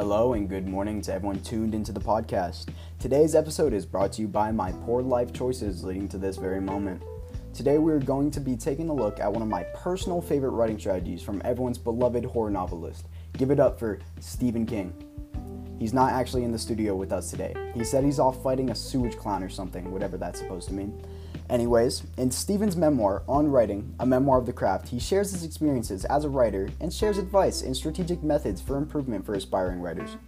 Hello and good morning to everyone tuned into the podcast. Today's episode is brought to you by my poor life choices leading to this very moment. Today we are going to be taking a look at one of my personal favorite writing strategies from everyone's beloved horror novelist. Give it up for Stephen King. He's not actually in the studio with us today. He said he's off fighting a sewage clown or something, whatever that's supposed to mean. Anyways, in Stephen's memoir, On Writing, a memoir of the craft, he shares his experiences as a writer and shares advice and strategic methods for improvement for aspiring writers.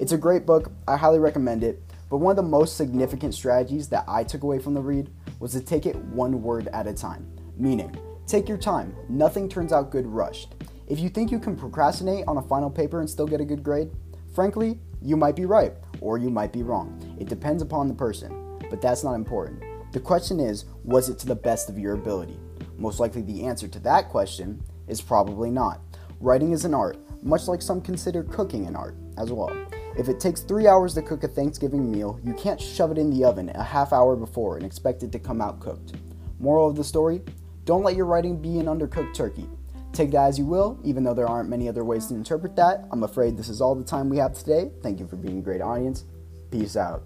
It's a great book, I highly recommend it, but one of the most significant strategies that I took away from the read was to take it one word at a time. Meaning, take your time, nothing turns out good rushed. If you think you can procrastinate on a final paper and still get a good grade, frankly, you might be right or you might be wrong. It depends upon the person, but that's not important. The question is, was it to the best of your ability? Most likely, the answer to that question is probably not. Writing is an art, much like some consider cooking an art as well. If it takes three hours to cook a Thanksgiving meal, you can't shove it in the oven a half hour before and expect it to come out cooked. Moral of the story don't let your writing be an undercooked turkey. Take that as you will, even though there aren't many other ways to interpret that. I'm afraid this is all the time we have today. Thank you for being a great audience. Peace out.